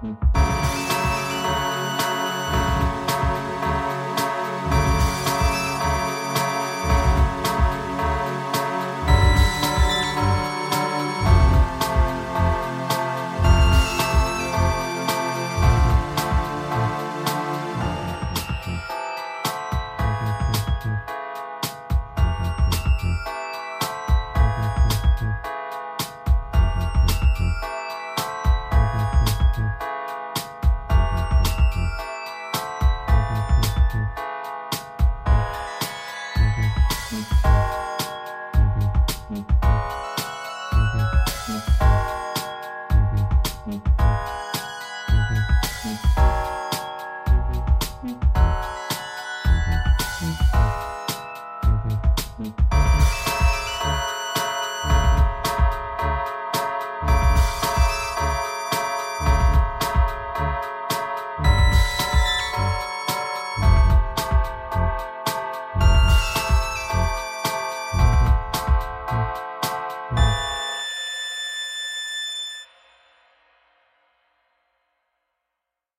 Mm-hmm. hmm